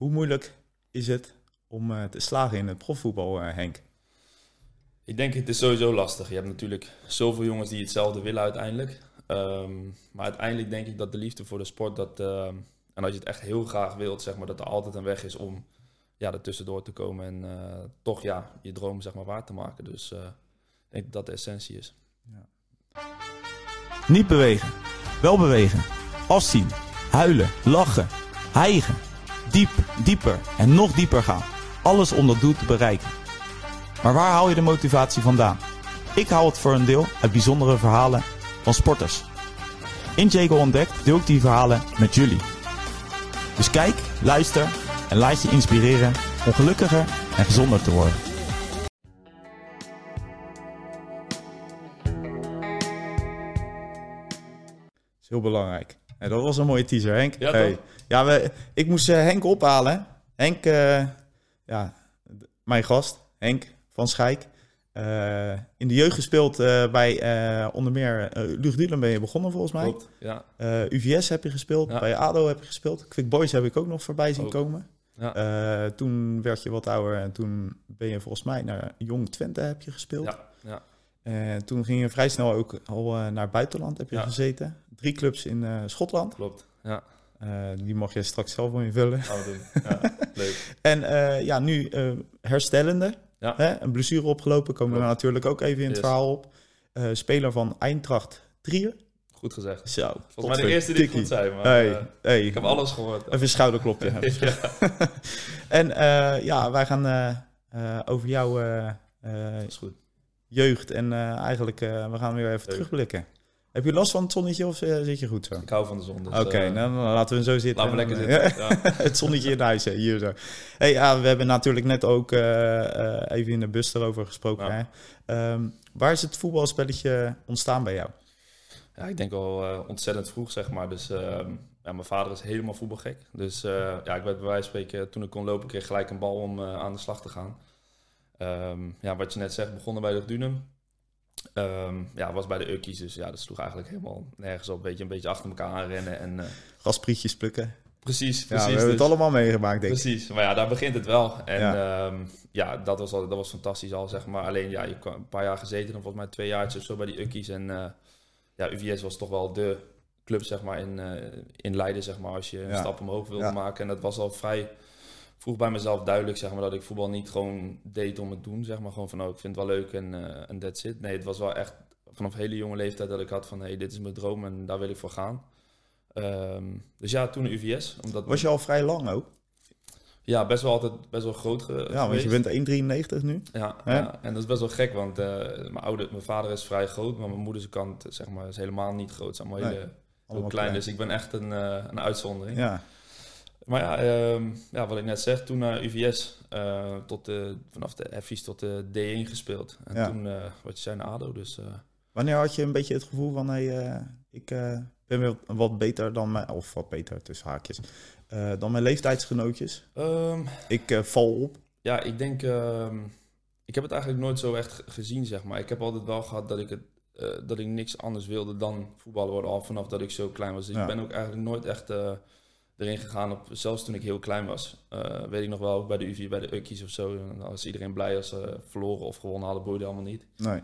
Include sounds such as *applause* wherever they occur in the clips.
Hoe moeilijk is het om eh, te slagen in het profvoetbal, eh, Henk? Ik denk het is sowieso lastig. Je hebt natuurlijk zoveel jongens die hetzelfde willen uiteindelijk. Ehm, maar uiteindelijk denk ik dat de liefde voor de sport, dat, ehm, en als je het echt heel graag wilt, zeg maar, dat er altijd een weg is om ja, er tussendoor te komen en eh, toch ja, je droom zeg maar, waar te maken. Dus ik denk dat dat de essentie is. Niet bewegen. Wel bewegen. Afzien. Huilen. Lachen. Hijgen. Diep, dieper en nog dieper gaan. Alles om dat doel te bereiken. Maar waar haal je de motivatie vandaan? Ik haal het voor een deel uit bijzondere verhalen van sporters. In Jago Ontdekt deel ik die verhalen met jullie. Dus kijk, luister en laat je inspireren om gelukkiger en gezonder te worden. is heel belangrijk. Ja, dat was een mooie teaser, Henk. Ja, Hey. Ja, we, ik moest eh, Henk ophalen. Henk, eh, ja, mijn gast, Henk van Schijk. Eh, in de jeugd gespeeld bij onder meer uh, Lugdülen ben je begonnen volgens mij. Klopt, ja. UVS heb je gespeeld, Ja. bij ADO heb je gespeeld. Quick Boys heb ik ook nog voorbij zien Ook. komen. Ja. Toen werd je wat ouder en toen ben je volgens mij naar Jong Twente heb je gespeeld. Ja, ja. En toen ging je vrij snel ook al naar buitenland heb je gezeten. Drie clubs in Schotland. Klopt. Ja, Eh, die mag je straks zelf wel invullen. doen. Ja, *laughs* leuk. En eh, ja, nu eh, herstellende. Ja. Hè? Een blessure opgelopen, komen we natuurlijk ook even in het Yes. verhaal op. Speler van Eintracht Trier. Goed gezegd. Zo, Volgens mij de eerste die het goed zei, maar Hey, hey. ik heb alles gehoord. Even een schouderklopje. *laughs* Ja. *laughs* en ja, wij gaan over jouw jeugd en eigenlijk, we gaan weer even Leuk. terugblikken. Heb je last van het zonnetje of eh, zit je goed zo? Ik hou van de zon. Dus, Oké, eh, nou, dan laten we hem zo zitten. laten we lekker zitten. Ja. *laughs* het zonnetje in huis, hier zo. Hey, ja, we hebben natuurlijk net ook eh, even in de bus erover gesproken. Hè? Ehm, waar is het voetbalspelletje ontstaan bij jou? Ja, ik denk al ontzettend vroeg, zeg maar. Dus ehm, ja, mijn vader is helemaal voetbalgek. Dus ja, ik werd bij wijze van spreken, toen ik kon lopen, kreeg ik gelijk een bal om aan de slag te gaan. Ehm, ja, wat je net zegt, begonnen bij de Dunum. Ehm ja, was bij de Ukkies, dus ja, dat sloeg eigenlijk helemaal nergens op. Beetje, een beetje achter elkaar aanrennen en... eh, Gasprietjes plukken. precies, Ja, we hebben dus- het allemaal meegemaakt, denk ik. Precies, maar ja, daar begint het wel. En Ja. ja, ja dat, was al, dat was fantastisch al, zeg maar. Alleen, ja, je kwam een paar jaar gezeten, dan volgens mij twee jaar of zo bij die Ukkies. En eh, ja, UVS was toch wel de club, zeg maar, in, eh, in Leiden, zeg maar, als je een Ja. stap omhoog wilde maken. En dat was al vrij vroeg bij mezelf duidelijk, zeg maar, dat ik voetbal niet gewoon deed om het doen, zeg maar. Gewoon van, oh, ik vind het wel leuk en en that's it. Nee, het was wel echt vanaf hele jonge leeftijd dat ik had van, hey, dit is mijn droom en daar wil ik voor gaan. Ehm, dus ja, toen UVS. Omdat Was je al vrij lang ook? ja, best wel altijd best wel groot ge- Ja, want je bent 1,93 nu. Ja, en dat is best wel gek, want eh, mijn, oude, mijn vader is vrij groot, maar mijn moeders kant zeg maar, is helemaal niet groot. Ze zijn allemaal Nee, hele, heel allemaal klein, klein. dus ik ben echt een, eh, een uitzondering. Ja, Maar ja, ehm, ja, wat ik net zeg, toen naar UVS, eh, tot de, vanaf de F's tot de D1 gespeeld. En Ja. toen, eh, wat je zei, naar ADO. Dus eh, Wanneer had je een beetje het gevoel van, hey, ik ben weer wat beter dan mijn, of wat beter tussen haakjes, dan mijn leeftijdsgenootjes. ehm, Ik val op. Ja, ik denk. ehm, ik heb het eigenlijk nooit zo echt ge- gezien, zeg maar. Ik heb altijd wel gehad dat ik, het, dat ik niks anders wilde dan voetballen worden, al vanaf dat ik zo klein was. Dus Ja. ik ben ook eigenlijk nooit echt erin gegaan, op, zelfs toen ik heel klein was. Eh, weet ik nog wel, bij de UV, bij de Ukkies of zo. Dan was iedereen blij als ze verloren of gewonnen hadden, boeide allemaal niet. Nee.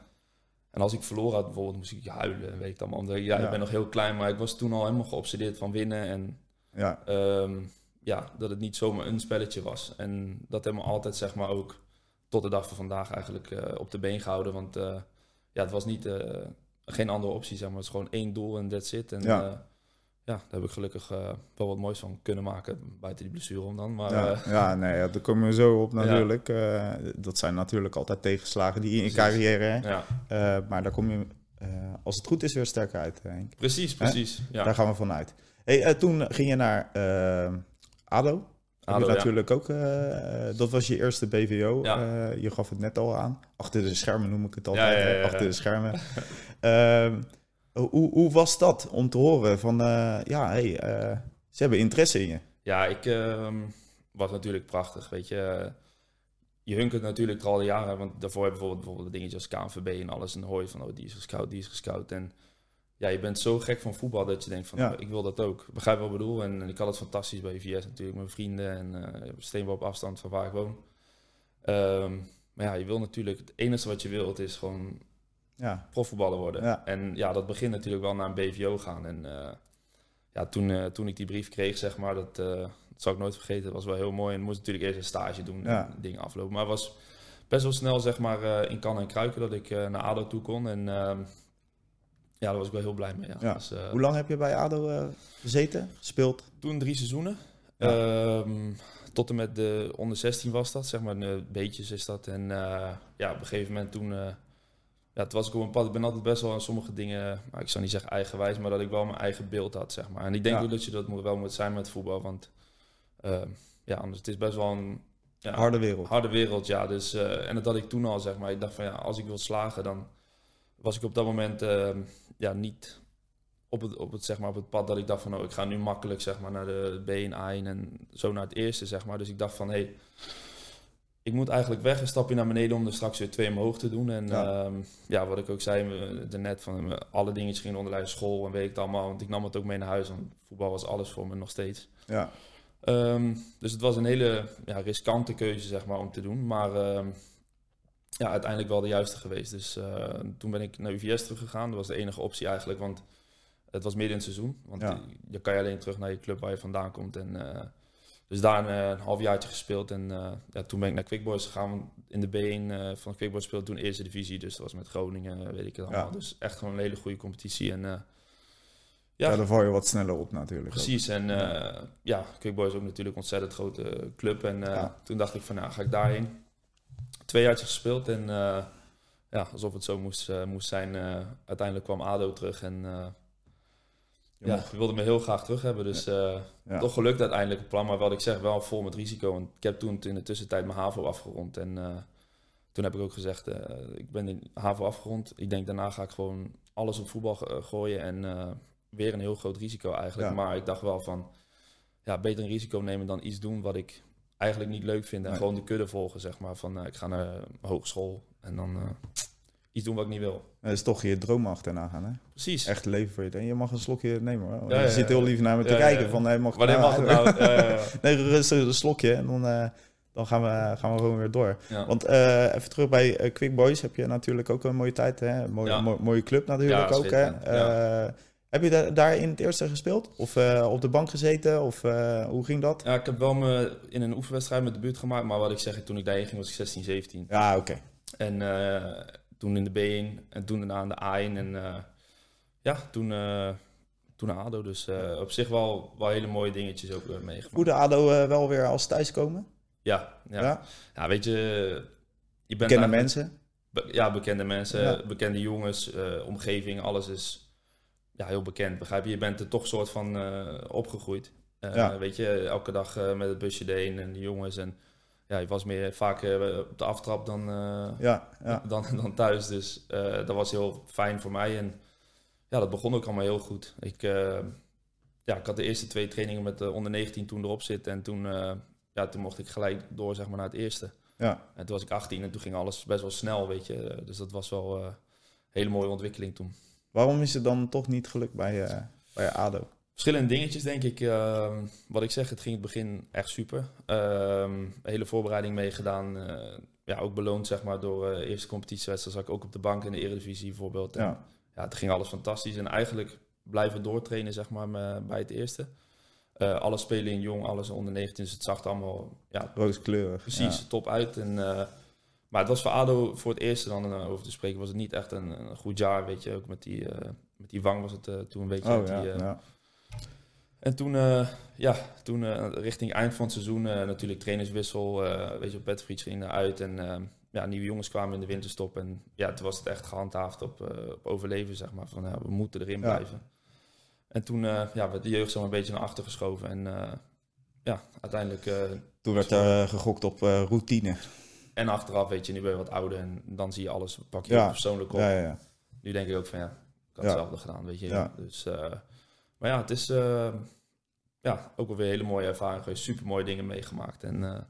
En als ik verloren had, bijvoorbeeld, moest ik huilen en weet ik allemaal. Omdat ja, Ja. ik ben nog heel klein, maar ik was toen al helemaal geobsedeerd van winnen en Ja, Ehm, ja, dat het niet zomaar een spelletje was. En dat hebben we altijd, zeg maar, ook tot de dag van vandaag eigenlijk eh, op de been gehouden. Want eh, ja, het was niet, geen andere optie, zeg maar. Het is gewoon één doel en that's it. En Ja. Ja, daar heb ik gelukkig eh, wel wat moois van kunnen maken. Buiten die blessure om dan. Maar ja, eh, ja, nee, ja, daar komen we zo op *laughs* natuurlijk. Eh, dat zijn natuurlijk altijd tegenslagen die in je carrière ja, Eh, maar daar kom je, als het goed is, weer sterker uit, Henk. precies, precies. Ja. Daar gaan we vanuit. Hey, toen ging je naar ADO. ADO, natuurlijk ook, dat was je eerste BVO. Ja. Je gaf het net al aan. Achter de schermen noem ik het altijd. Hè. Achter de schermen. *laughs* Hoe, hoe was dat om te horen van, eh, ja, hey, eh, ze hebben interesse in je. Ja, ik ehm, was natuurlijk prachtig, weet je. Je hunkert natuurlijk er al jaren, want daarvoor heb je bijvoorbeeld, bijvoorbeeld dingetjes als KNVB en alles. En dan hoor je van, oh, die is gescout, die is gescout. En ja, je bent zo gek van voetbal dat je denkt van, Ja. ik wil dat ook. Begrijp wat ik bedoel? En, en ik had het fantastisch bij VS natuurlijk, mijn vrienden en steenbal op afstand van waar ik woon. Ehm, maar ja, je wil natuurlijk, het enige wat je wilt is gewoon Ja, profvoetballer worden. Ja. En ja, dat begint natuurlijk wel naar een BVO gaan. En eh, ja, toen, eh, toen ik die brief kreeg, zeg maar, dat, eh, dat zal ik nooit vergeten. Dat was wel heel mooi. En moest natuurlijk eerst een stage doen Ja. en dingen aflopen. Maar het was best wel snel, zeg maar, in kan en kruiken dat ik naar ADO toe kon. En ehm, ja, daar was ik wel heel blij mee. Ja. Dus, hoe lang heb je bij ADO gezeten, gespeeld? toen drie seizoenen. Ehm, tot en met de onder 16 was dat, zeg maar, een beetjes is dat. En ja, op een gegeven moment toen, ja, het was ik op een pad. Ik ben altijd best wel aan sommige dingen, nou, ik zou niet zeggen eigenwijs, maar dat ik wel mijn eigen beeld had, zeg maar. En ik denk Ja. ook dat je dat moet, wel moet zijn met voetbal, want ehm, ja, anders het is best wel een ja, Harde wereld. harde wereld, ja. Dus, eh, en dat had ik toen al, zeg maar. Ik dacht van ja, als ik wil slagen, dan was ik op dat moment ehm, ja, niet op het, op, het, zeg maar, op het pad dat ik dacht van oh, ik ga nu makkelijk zeg maar, naar de B en A en zo naar het eerste, zeg maar. Dus ik dacht van hé, hey, ik moet eigenlijk weg, een stapje naar beneden om er straks weer twee omhoog te doen. En Ja. ja, ja wat ik ook zei we- daarnet, van alle dingetjes gingen onderlijst school en weet ik het allemaal. Want ik nam het ook mee naar huis, want voetbal was alles voor me nog steeds. Ja, Ehm, dus het was een hele ja, riskante keuze zeg maar, om te doen. Maar ehm, ja, uiteindelijk wel de juiste geweest. Dus eh, toen ben ik naar UVS teruggegaan. Dat was de enige optie eigenlijk, want het was midden in het seizoen. Want Ja. je kan je alleen terug naar je club waar je vandaan komt. En, eh, dus daar een, eh, een halfjaartje gespeeld. En eh, ja, toen ben ik naar Quick Boys gegaan. In de B1 eh, van Quick Boys speelde toen eerste divisie. Dus dat was met Groningen, weet ik het allemaal. Ja. Dus echt gewoon een hele goede competitie. En ja. ja, daar val je wat sneller op natuurlijk. ook. Precies, en eh ja, Quickboy is ook natuurlijk een ontzettend grote club. En Ja. toen dacht ik van, nou ga ik daarheen. Twee jaar gespeeld en ja, alsof het zo moest, moest zijn. uiteindelijk kwam ADO terug en Je ja, mocht- wilde me heel graag terug hebben. Dus eh, Ja. toch gelukt uiteindelijk het plan, maar wat ik zeg, wel vol met risico. Want ik heb toen in de tussentijd mijn HAVO afgerond en eh, toen heb ik ook gezegd, eh, ik ben in HAVO afgerond. Ik denk daarna ga ik gewoon alles op voetbal go- gooien en eh, weer een heel groot risico eigenlijk. Ja. Maar ik dacht wel van, ja, beter een risico nemen dan iets doen wat ik eigenlijk niet leuk vind. En Nee. gewoon de kudde volgen, zeg maar. Van, eh, ik ga naar hogeschool en dan eh, iets doen wat ik niet wil. Dat is toch je droom achterna gaan, hè? Precies. Echt leven voor je. En je mag een slokje nemen, hoor. Ja, je ja, zit heel lief naar me te Ja, kijken. Van, hey, mag ik Wanneer nou- mag het nou? *laughs* Nee, rustig een slokje en dan, eh, dan gaan, we, gaan we gewoon weer door. Want eh, even terug bij eh, Quick Boys heb je natuurlijk ook een mooie tijd. Hè? Mooie, mo- mooie club natuurlijk ook. Hè? heb je da- daar in het eerste gespeeld? Of op de bank gezeten? Of hoe ging dat? Ja, ik heb wel me in een oefenwedstrijd met de buurt gemaakt, maar wat ik zeg, toen ik daarheen ging was ik 16, 17. Ja, oké. En toen in de B1 en toen daarna in de A1 en eh, ja, toen, eh toen ADO. Dus eh, op zich wel, wel hele mooie dingetjes ook eh, meegemaakt. Voelde ADO wel weer als thuiskomen? Ja, ja. Ja? ja. weet je, je bent eigenlijk- mensen? Be- ja, bekende mensen, Ja. bekende jongens, omgeving, alles is ja, heel bekend. Begrijp je? Je bent er toch soort van opgegroeid. Ja. Weet je, elke dag met het busje erheen en de jongens. En ja, je was meer vaak eh, op de aftrap dan, eh, Ja, ja. dan, dan thuis. Dus eh, dat was heel fijn voor mij. En ja, dat begon ook allemaal heel goed. Ik, ja, ik had de eerste twee trainingen met de onder 19 toen erop zitten. En toen, ja, toen mocht ik gelijk door zeg maar, naar het eerste. ja. En toen was ik 18 en toen ging alles best wel snel, weet je. Dus dat was wel een hele mooie ontwikkeling toen. Waarom is het dan toch niet gelukt bij, eh, bij ADO? Verschillende dingetjes, denk ik. Ehm, wat ik zeg, het ging in het begin echt super. Ehm, hele voorbereiding meegedaan. eh, ja, ook beloond, zeg maar, door eh eerste competitiewedstrijd. Zat ik ook op de bank in de Eredivisie bijvoorbeeld. En, Ja. ja, het ging alles fantastisch. En eigenlijk blijven doortrainen, zeg maar, bij het eerste. Eh, alles spelen in jong, alles onder 19. Dus het zag er allemaal ja, Rooskleurig. precies Ja. top uit. En, maar het was voor ADO voor het eerste dan over te spreken, was het niet echt een, een goed jaar, weet je. Ook met die, met die wang was het toen een beetje... Oh die, ja. En toen, eh, ja, toen eh, richting eind van het seizoen eh, natuurlijk trainerswissel. weet je, op Bedfrieds ging eruit en ja, nieuwe jongens kwamen in de winterstop. En ja, toen was het echt gehandhaafd op, op overleven, zeg maar. Van ja, we moeten erin Ja. blijven. En toen ja, werd de jeugd zo een beetje naar achter geschoven. En ja, uiteindelijk... Toen werd er gegokt op routine. en achteraf, weet je, nu ben je wat ouder en dan zie je alles, pak je Ja. persoonlijk op. Ja, ja, ja. Nu denk ik ook van ja, ik had hetzelfde gedaan, weet je. Dus, maar ja, het is eh, ja, ook wel weer een hele mooie ervaring geweest. Super mooie dingen meegemaakt. En eh,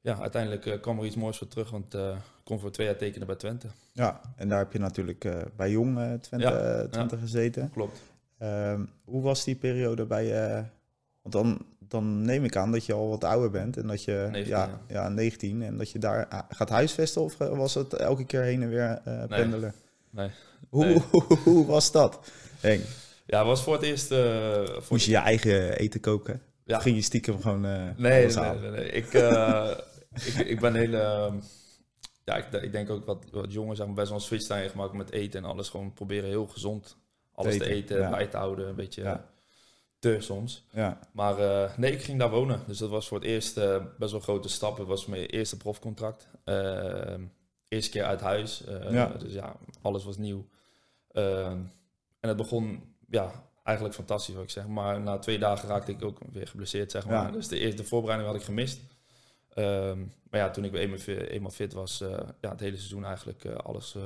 ja, uiteindelijk eh, kwam er iets moois voor terug, want ik kon voor twee jaar tekenen bij Twente. Ja, en daar heb je natuurlijk bij Jong Twente, Ja, gezeten. Klopt. Ehm, hoe was die periode bij... want dan, dan neem ik aan dat je al wat ouder bent en dat je... 19, ja, ja. ja. 19 en dat je daar gaat huisvesten of was het elke keer heen en weer pendelen? Nee. Hoe, Nee. hoe, *laughs* hoe was dat, Henk? Ja, het was voor het eerst... eh, voor Moest je je eigen eten koken? Ja. Ging je stiekem gewoon eh Nee, nee, nee. Ik, eh, ik, ik ben heel... ehm, ja, ik, ik denk ook wat, wat jongens hebben best wel een switch daarin gemaakt met eten en alles. Gewoon proberen heel gezond alles Te te eten, eten, ja. bij te houden. Een beetje Ja. te soms. Ja, Maar nee, ik ging daar wonen. Dus dat was voor het eerst best wel een grote stap. Het was mijn eerste profcontract. Ehm eerste keer uit huis. Ja. Dus ja, alles was nieuw. Ehm, en het begon ja, eigenlijk fantastisch, wat ik zeg. Maar na twee dagen raakte ik ook weer geblesseerd, zeg maar. Ja. Dus de eerste de voorbereiding had ik gemist. Ehm, maar ja, toen ik weer eenmaal, fi- eenmaal fit was, eh, ja, het hele seizoen eigenlijk eh, alles... eh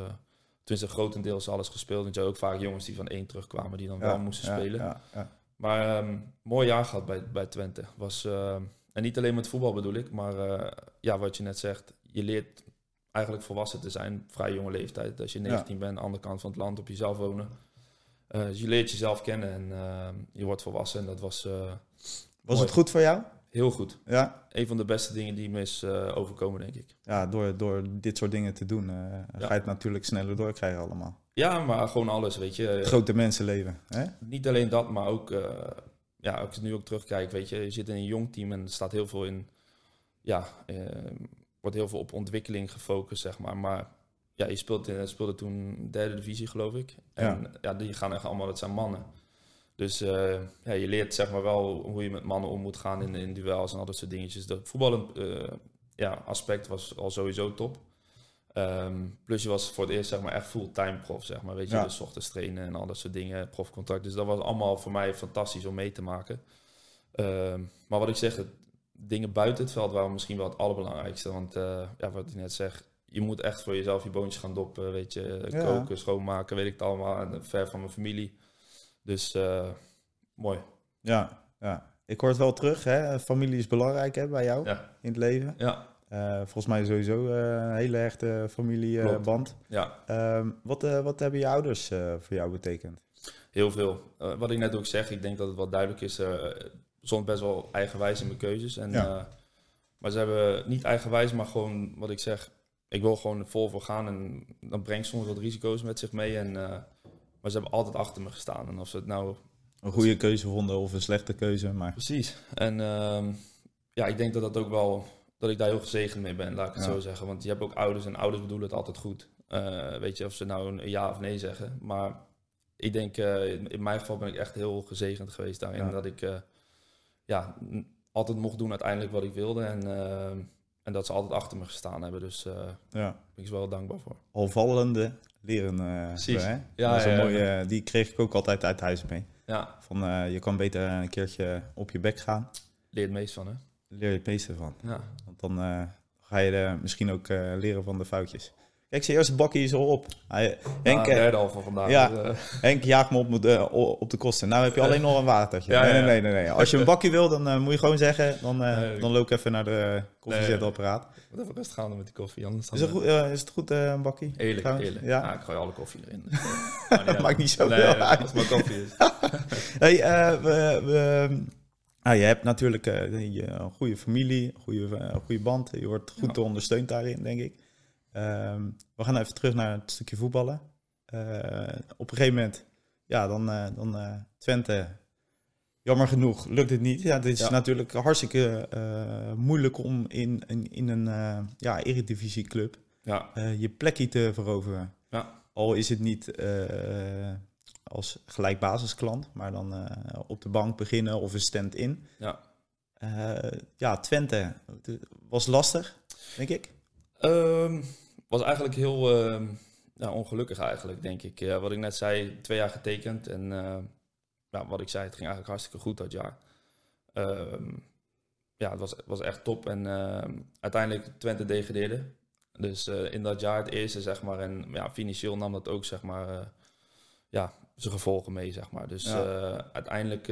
Tenminste, grotendeels alles gespeeld. Want je had ook vaak jongens die van één terugkwamen, die dan ja, wel moesten ja, spelen. Ja, ja. Maar ehm mooi jaar gehad bij, bij Twente. Was, ehm, en niet alleen met voetbal bedoel ik, maar ja, wat je net zegt, je leert eigenlijk volwassen te zijn, vrij jonge leeftijd. Als je 19 bent, andere kant van het land, op jezelf wonen. Eh, dus je leert jezelf kennen en ehm, je wordt volwassen. En dat was eh, Was Mooi. het goed voor jou? heel goed. Ja, Een van de beste dingen die me is eh, overkomen, denk ik. ja door, door dit soort dingen te doen eh, ga je het natuurlijk sneller doorkrijgen allemaal. Ja, maar gewoon alles, weet je. Grote mensenleven. Hè? Niet alleen dat, maar ook, eh, ja, als ik nu ook terugkijk, weet je, je zit in een jong team en er staat heel veel in, ja, eh, wordt heel veel op ontwikkeling gefocust, zeg maar. Maar ja, je speelt in, speelde toen derde divisie, geloof ik. En ja. die gaan echt allemaal, dat zijn mannen. Dus eh, ja, je leert zeg maar wel hoe je met mannen om moet gaan in, in duels en al dat soort dingetjes. Dat voetballend eh, ja, aspect was al sowieso top. Ehm, plus je was voor het eerst zeg maar echt fulltime prof, zeg maar. Weet je, Ja. dus ochtends trainen en al dat soort dingen, profcontact. Dus dat was allemaal voor mij fantastisch om mee te maken. Ehm, maar wat ik zeg, het, dingen buiten het veld waren misschien wel het allerbelangrijkste. Want eh, ja, wat ik net zeg, je moet echt voor jezelf je boontjes gaan doppen, weet je. Ja. Koken, schoonmaken, weet ik het allemaal. En ver van mijn familie. Dus eh, mooi. Ja, ja. Ik hoor het wel terug. Hè? Familie is belangrijk hè, bij jou Ja, in het leven. ja, Eh, volgens mij sowieso eh, een hele hechte familieband. ja. Ehm wat, eh, wat hebben je ouders eh, voor jou betekend? Heel veel. Eh, wat ik net ook zeg, ik denk dat het wel duidelijk is. eh soms best wel eigenwijs in mijn keuzes. En, Ja. eh, maar ze hebben niet eigenwijs, maar gewoon wat ik zeg. Ik wil gewoon vol voor gaan. En dat brengt soms wat risico's met zich mee. En, eh, maar ze hebben altijd achter me gestaan. En of ze het nou Een goede keuze vonden of een slechte keuze, maar Precies. En ehm, ja, ik denk dat dat ook wel, dat ik daar heel gezegend mee ben, laat ik het Ja. zo zeggen. Want je hebt ook ouders en ouders bedoelen het altijd goed. Eh, weet je, of ze nou een ja of nee zeggen. Maar ik denk, eh, in, mijn geval ben ik echt heel gezegend geweest daarin. Ja. Dat ik ja, altijd mocht doen uiteindelijk wat ik wilde. En, ehm, en dat ze altijd achter me gestaan hebben. Dus daar ja. ben ik ze wel dankbaar voor. Al vallende leren. Precies. Hè? Ja, dat is een ja, ja. mooie, eh, die kreeg ik ook altijd uit huis mee. Ja, Van, je kan beter een keertje op je bek gaan. leer het meest van, hè? Leer je het meeste van. Ja. Want dan ga je er misschien ook leren van de foutjes. Kijk, zijn eerste bakkie is al op. Hij, Henk, Ja, eh, derde al van vandaag. ja. dus, eh, Henk jaagt me op, eh, op de kosten. Nou heb je alleen nog een watertje. Ja, nee, nee, nee, nee, nee. Als je een bakje wil, dan moet je gewoon zeggen. Dan, Nee. dan loop ik even naar de koffiezetapparaat. Wat even rustig gaan met die koffie, anders. Is, het goed, is het goed, een trouwens? heerlijk. Ja. Ja. ik gooi alle koffie erin. Dus, eh, maakt Maakt niet zoveel nee, uit. Als het maar koffie is. *laughs* Hey, we, we, ah, je hebt natuurlijk je, een goede familie, een goede, goede band. Je wordt goed ondersteund daarin, denk ik. Ehm, we gaan even terug naar het stukje voetballen. Eh, op een gegeven moment, ja, dan, eh, dan eh, Twente. Jammer genoeg lukt het niet. Ja, dit is Ja. natuurlijk hartstikke moeilijk om in, in, in een ja, eredivisieclub Ja, eh, je plekje te veroveren. Ja. Al is het niet als gelijk basisklant, maar dan op de bank beginnen of een stand-in. ja. Ja, Twente het was lastig, denk ik. Ehm, was eigenlijk heel ehm, ja, ongelukkig eigenlijk, denk ik. Wat ik net zei, twee jaar getekend. En eh, ja, wat ik zei, het ging eigenlijk hartstikke goed dat jaar. Ehm, ja, het was, was echt top. En ehm, uiteindelijk Twente degradeerde. Dus eh, in dat jaar het eerste, zeg maar. En ja, financieel nam dat ook, zeg maar, eh, ja, zijn gevolgen mee, zeg maar. Dus Ja. eh, uiteindelijk,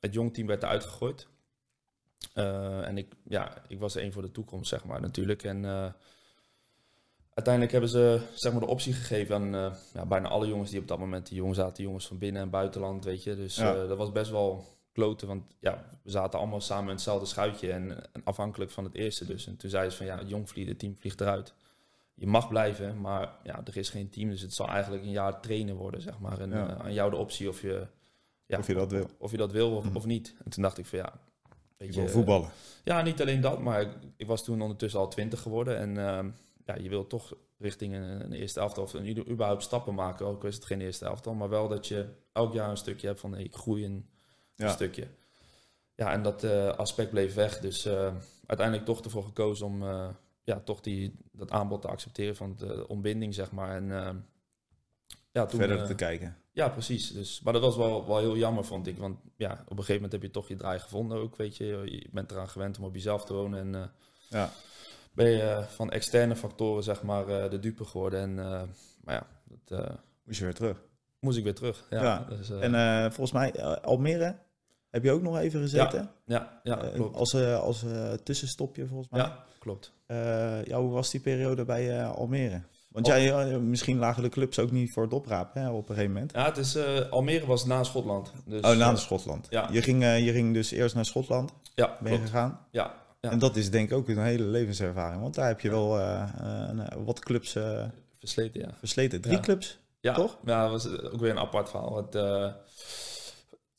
het jongteam werd eruit gegooid. En ik, ja, ik was er één voor de toekomst, zeg maar, natuurlijk. En uiteindelijk hebben ze zeg maar, de optie gegeven aan eh, ja, bijna alle jongens die op dat moment die jongens zaten. Jongens van binnen- en buitenland, weet je. Dus Ja. eh, dat was best wel kloten, want ja, we zaten allemaal samen in hetzelfde schuitje. En, en afhankelijk van het eerste dus. En toen zeiden ze van, ja, het jong vliegt, het team vliegt eruit. Je mag blijven, maar ja, er is geen team. Dus het zal eigenlijk een jaar trainen worden, zeg maar. En Ja. eh, aan jou de optie of je, ja, Of je dat wil. of je dat wil of, of niet. En toen dacht ik van, ja... Weet Je wil voetballen. ja, niet alleen dat, maar ik, ik was toen ondertussen al twintig geworden. En ehm, ja, je wil toch richting een, een eerste elftal of een, überhaupt stappen maken. Ook is het geen eerste elftal, maar wel dat je elk jaar een stukje hebt van hey, ik groei een, stukje. Ja, en dat eh, aspect bleef weg. Dus eh, uiteindelijk toch ervoor gekozen om eh, ja, toch die, dat aanbod te accepteren van de ontbinding, zeg maar. En ja, toen, Verder te kijken. ja, precies. Dus, maar dat was wel, wel heel jammer, vond ik. Want ja, op een gegeven moment heb je toch je draai gevonden ook, weet je. Je bent eraan gewend om op jezelf te wonen. En Ja. Ben je eh, van externe factoren, zeg maar, eh, de dupe geworden. En, eh, maar ja, dat Moest je weer terug. moest ik weer terug. Ja, Ja. Dus, En volgens mij, Almere, heb je ook nog even gezeten? ja, ja, klopt. als als tussenstopje volgens mij. Ja, klopt. Ja, hoe was die periode bij Almere? Want Al- jij, misschien lagen de clubs ook niet voor het oprapen hè, op een gegeven moment. Ja, het is, Almere was na Schotland. Dus, oh, na Schotland. ja. Je, ging, je ging dus eerst naar Schotland, ja, ben je klopt. gegaan. Ja, ja. En dat is denk ik ook een hele levenservaring. Want daar heb je wel eh, eh, eh, wat clubs versleten, ja. versleten. Drie clubs? Ja, Toch? Ja, dat was ook weer een apart verhaal. Het,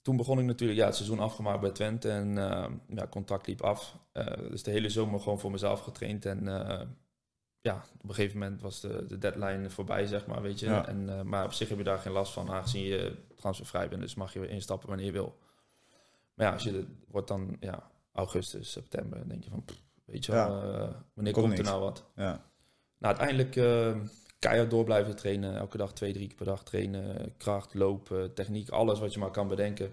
toen begon ik natuurlijk ja, het seizoen afgemaakt bij Twente en eh, ja, contract liep af. Dus de hele zomer gewoon voor mezelf getraind. En ja, op een gegeven moment was de, de deadline voorbij, zeg maar, weet je. Ja. En, maar op zich heb je daar geen last van, aangezien je transfervrij bent. Dus mag je weer instappen wanneer je wil. Maar ja, als je het wordt dan ja, augustus, september, denk je van, pff, weet je wel, eh, wanneer Komt komt er nou wat? Ja. Nou, uiteindelijk eh, keihard door blijven trainen. Elke dag twee, drie keer per dag trainen. Kracht, lopen, techniek, alles wat je maar kan bedenken.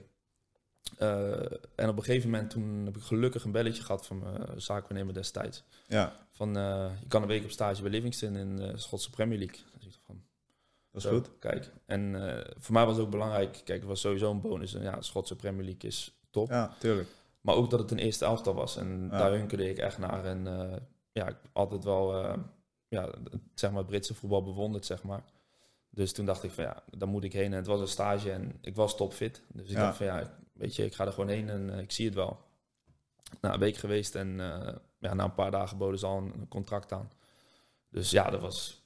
Eh, en op een gegeven moment toen heb ik gelukkig een belletje gehad van mijn zaakwaarnemer destijds. ja, Van, je kan een week op stage bij Livingston in de Schotse Premier League. Dus ik van, dat is zo, goed. Kijk, en voor mij was het ook belangrijk. Kijk, het was sowieso een bonus. En ja, de Schotse Premier League is top. Ja, tuurlijk. Maar ook dat het een eerste elftal was. En Ja. daar hunkerde ik echt naar. En eh, ja, ik altijd wel eh, ja, zeg maar, Britse voetbal bewonderd, zeg maar. Dus toen dacht ik van ja, daar moet ik heen. En het was een stage en ik was topfit. Dus ik Ja. dacht van ja, weet je, ik ga er gewoon heen en eh, ik zie het wel. Nou, een week geweest en ja, na een paar dagen boden ze al een, contract aan. Dus ja, dat was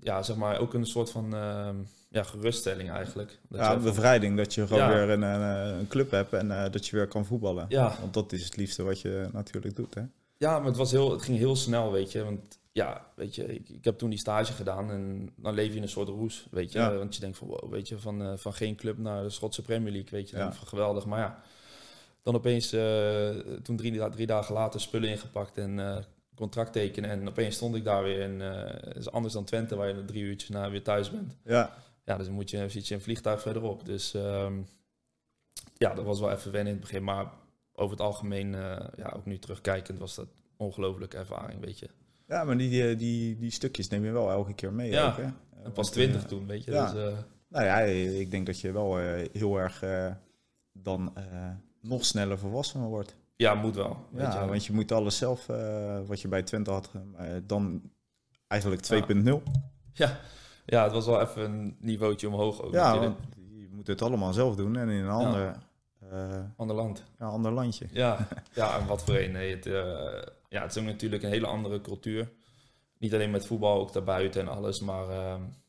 ja, zeg maar ook een soort van ehm, ja, geruststelling eigenlijk. Dat Ja, bevrijding dat je gewoon Ja. weer een, een, een club hebt en eh, dat je weer kan voetballen. ja, Want dat is het liefste wat je natuurlijk doet, hè? Ja, maar het, was heel, het ging heel snel, weet je. Want ja, weet je, ik, ik heb toen die stage gedaan en dan leef je in een soort roes, weet je. Ja. Want je denkt van, wow, weet je, van, eh, van geen club naar de Schotse Premier League, weet je. Ja. van, geweldig, maar ja. Dan opeens, eh, toen drie, drie dagen later spullen ingepakt en eh, contract tekenen. En opeens stond ik daar weer en eh, het is anders dan Twente, waar je drie uurtjes na weer thuis bent. Ja, Ja, dus moet je, zit je een vliegtuig verderop. Dus ehm, ja, dat was wel even wennen in het begin. Maar over het algemeen, eh, ja, ook nu terugkijkend, was dat een ongelofelijke ervaring, weet je. ja maar die, eh, die, die stukjes neem je wel elke keer mee. Ja. ook, hè? En Want, pas eh, twintig toen, weet je. ja. Dus, eh, Nou ja, ik denk dat je wel eh, heel erg eh, dan eh, nog sneller volwassen wordt. ja, moet wel. Weet Ja, je. want je moet alles zelf, eh, wat je bij Twente had, eh, dan eigenlijk 2.0. ja. ja, het was wel even een niveautje omhoog ook. Ja, natuurlijk. want je moet het allemaal zelf doen en in een ander, eh, Ander land. ja, ander landje. Ja, *laughs* ja, en wat voor een. Nee, het, ja, het is ook natuurlijk een hele andere cultuur. Niet alleen met voetbal, ook daarbuiten en alles. Maar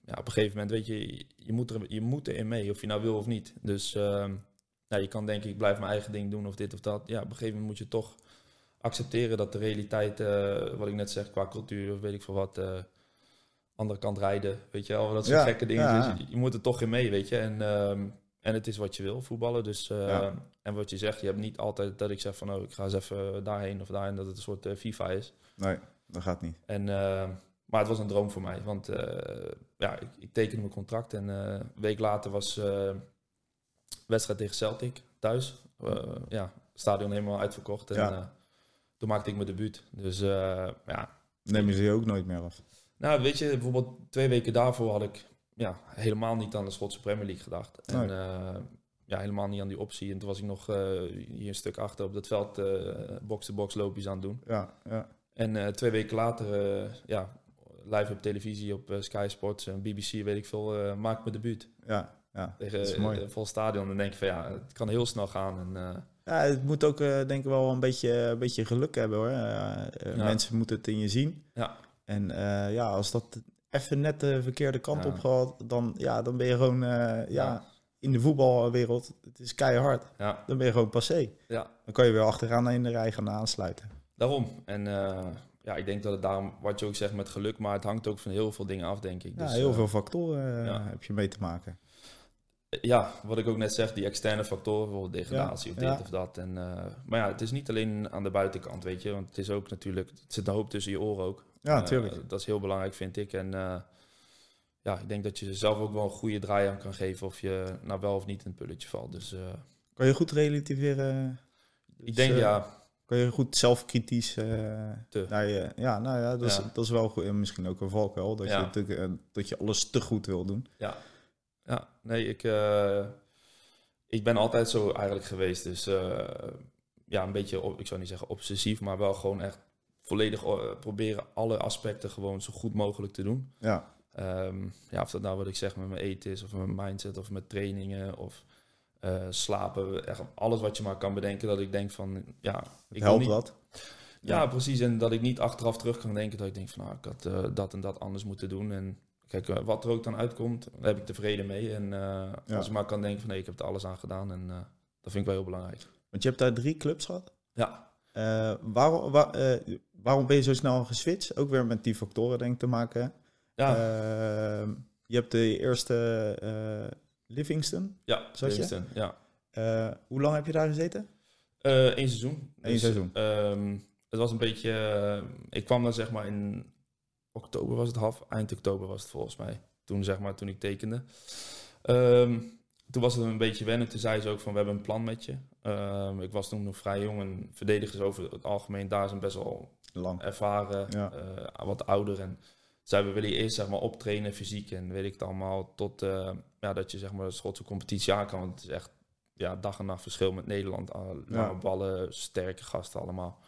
ja, op een gegeven moment, weet je, je moet, er, je moet erin mee, of je nou wil of niet. Dus ehm, ja, je kan denken, ik blijf mijn eigen ding doen of dit of dat. Ja, op een gegeven moment moet je toch accepteren dat de realiteit, eh, wat ik net zeg, qua cultuur of weet ik veel wat, eh, andere kant rijden, weet je wel, dat soort Ja, gekke dingen. ja. Dus je, je moet er toch in mee, weet je. En, ehm, en het is wat je wil, voetballen. Dus, eh. En wat je zegt, je hebt niet altijd dat ik zeg van, oh, ik ga eens even daarheen of daarheen, dat het een soort FIFA is. Nee, dat gaat niet. En, eh, maar het was een droom voor mij, want ja, ik, ik tekende mijn contract en een week later was wedstrijd tegen Celtic thuis. Eh, ja, stadion helemaal uitverkocht en Ja. eh, toen maakte ik mijn debuut. Dus eh, ja, Neem je ze ook nooit meer af. nou weet je, bijvoorbeeld twee weken daarvoor had ik ja, helemaal niet aan de Schotse Premier League gedacht. En Nee. ja, helemaal niet aan die optie. En toen was ik nog hier een stuk achter op dat veld box-to-box loopjes aan het doen. Ja, ja. En twee weken later, ja, live op televisie, op Sky Sports en BBC, weet ik veel, maak ik mijn debuut. ja, ja. Tegen mooi. eh, vol stadion. Dan denk je van ja, het kan heel snel gaan. En, eh, Ja, het moet ook eh, denk ik wel een beetje, een beetje geluk hebben hoor. Ja. Mensen moeten het in je zien. Ja. En ja, als dat even net de verkeerde kant Ja. op gaat, dan, ja, dan ben je gewoon ja, Ja. in de voetbalwereld, het is keihard. ja, Dan ben je gewoon passé. ja, Dan kan je weer achteraan in de rij gaan aansluiten. daarom. En ja, ik denk dat het daarom, wat je ook zegt met geluk, maar het hangt ook van heel veel dingen af, denk ik. Ja, Dus, heel eh, veel factoren ja. heb je mee te maken. Ja, wat ik ook net zeg, die externe factoren, bijvoorbeeld degradatie Ja, of ja. dit of dat. En, eh, maar ja, het is niet alleen aan de buitenkant, weet je. Want het is ook natuurlijk, het zit een hoop tussen je oren ook. Ja, Eh, natuurlijk. dat is heel belangrijk, vind ik. En eh, ja, ik denk dat je zelf ook wel een goede draai aan kan geven of je nou wel of niet in het pulletje valt. Dus eh, kan je goed relativeren? ik denk eh, ja, Kan je goed zelfkritisch eh, naar je... Ja, nou ja, dat, Is, Ja. dat is wel goed. En misschien ook een valkuil. Dat, je, eh, dat je alles te goed wil doen. ja, ja, nee, ik, eh, ik ben altijd zo eigenlijk geweest. Dus eh, ja, een beetje, op- ik zou niet zeggen obsessief, maar wel gewoon echt volledig eh, proberen alle aspecten gewoon zo goed mogelijk te doen. Ja, Ehm, ja, of dat nou wat ik zeg met mijn eten is, of met mijn mindset, of met trainingen, of slapen. Echt alles wat je maar kan bedenken, dat ik denk van, ja, ik helpt niet, wat. Ja, precies. En dat ik niet achteraf terug kan denken dat ik denk van, nou, ik had dat en dat anders moeten doen. En kijk, eh, wat er ook dan uitkomt, daar heb ik tevreden mee. En eh, als ik maar kan denken van, nee, ik heb er alles aan gedaan. En eh, dat vind ik wel heel belangrijk. Want je hebt daar drie clubs gehad. Ja, waarom, wa- waarom ben je zo snel geswitcht? Ook weer met die factoren denk ik te maken. ja, Ehm, je hebt de eerste Livingston. ja. zat je? Livingston, Ja. Hoe lang heb je daar gezeten? Eén seizoen. Eén seizoen. ehm, het was een beetje... ik kwam dan zeg maar in oktober was het half, eind oktober was het volgens mij. Toen zeg maar, toen ik tekende. Ehm, toen was het een beetje wennen. Toen zei ze ook van, we hebben een plan met je. Ehm, ik was toen nog vrij jong en verdedigers over het algemeen daar zijn best wel Lang. ervaren, Ja. eh, wat ouder. En zij we willen je eerst zeg maar optrainen, fysiek en weet ik het allemaal, tot eh, ja, dat je zeg maar de Schotse competitie aan kan. Want het is echt ja, dag en nacht verschil met Nederland. Uh, lange Ja. ballen, sterke gasten allemaal.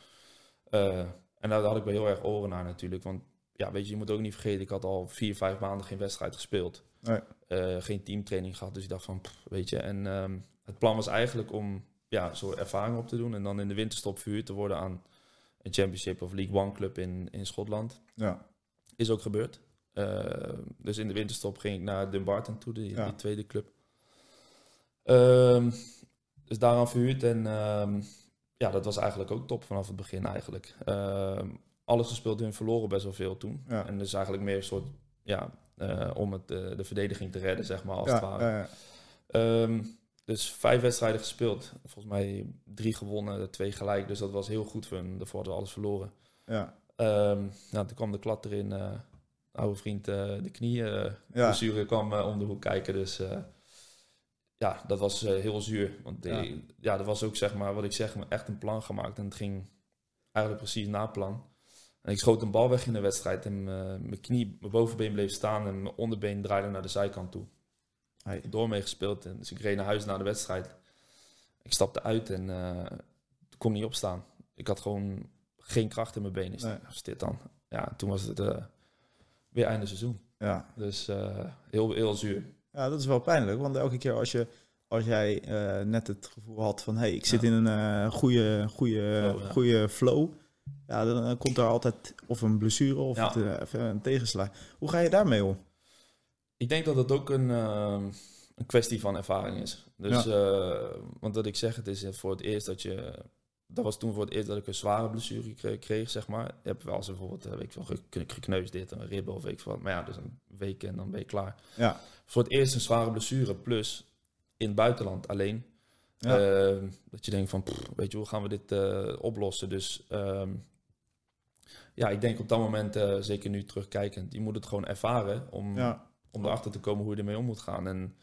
Eh, en daar had ik wel heel erg oren naar natuurlijk. Want ja, weet je, je moet ook niet vergeten, ik had al vier, vijf maanden geen wedstrijd gespeeld. Nee. Eh, geen teamtraining gehad, dus ik dacht van, pff, weet je. En ehm, het plan was eigenlijk om ja, zo ervaring op te doen en dan in de winterstop verhuurd te worden aan een Championship of League One club in, in Schotland. Ja. Is ook gebeurd. Eh, dus in de winterstop ging ik naar Dumbarton toe, die, Ja. die tweede club. Ehm, dus daaraan verhuurd en ehm, ja, dat was eigenlijk ook top vanaf het begin eigenlijk. Alles gespeeld en verloren best wel veel toen. Ja. En dus eigenlijk meer een soort, ja, eh, om het, eh, de verdediging te redden, zeg maar, als ja, het ware. ja, ja. Ehm, dus vijf wedstrijden gespeeld. Volgens mij drie gewonnen, twee gelijk. Dus dat was heel goed voor hun. Daarvoor hadden we alles verloren. ja. Ehm, nou, toen kwam de klad erin. eh oude vriend, de knieën. Ja. blessure kwam om de hoek kijken. Dus ja, dat was heel zuur. Want ja, dat was ook zeg maar, wat ik zeg, echt een plan gemaakt. En het ging eigenlijk precies na plan. En ik schoot een bal weg in de wedstrijd. En mijn knie, mijn bovenbeen bleef staan. En mijn onderbeen draaide naar de zijkant toe Hey. door mee gespeeld. En dus ik reed naar huis na de wedstrijd. Ik stapte uit en eh kon niet opstaan. Ik had gewoon geen kracht in mijn benen. Is, Nee. dit dan? Ja, toen was het eh, weer einde seizoen. Ja. Dus eh, heel, heel zuur. ja, dat is wel pijnlijk. Want elke keer als, je, als jij net het gevoel had van... hey, ik zit Ja. in een goede, goede, ja. goede flow... Ja, dan komt er altijd of een blessure of Ja. het, eh, een tegenslag. Hoe ga je daarmee om? Ik denk dat het ook een, eh, een kwestie van ervaring is. Dus, eh, want wat ik zeg, het is voor het eerst dat je... Dat was toen voor het eerst dat ik een zware blessure kreeg, kreeg, zeg maar. Je hebt wel eens bijvoorbeeld, weet ik veel, gekneusd dit, een ribben of weet ik wat. Maar ja, dus een week en dan ben je klaar. Ja. Voor het eerst een zware blessure, plus in het buitenland alleen. Ja. Eh, dat je denkt van, pff, weet je, hoe gaan we dit eh, oplossen? Dus ehm, ja, ik denk op dat moment, eh, zeker nu terugkijkend, je moet het gewoon ervaren om, Ja. om erachter te komen hoe je ermee om moet gaan. En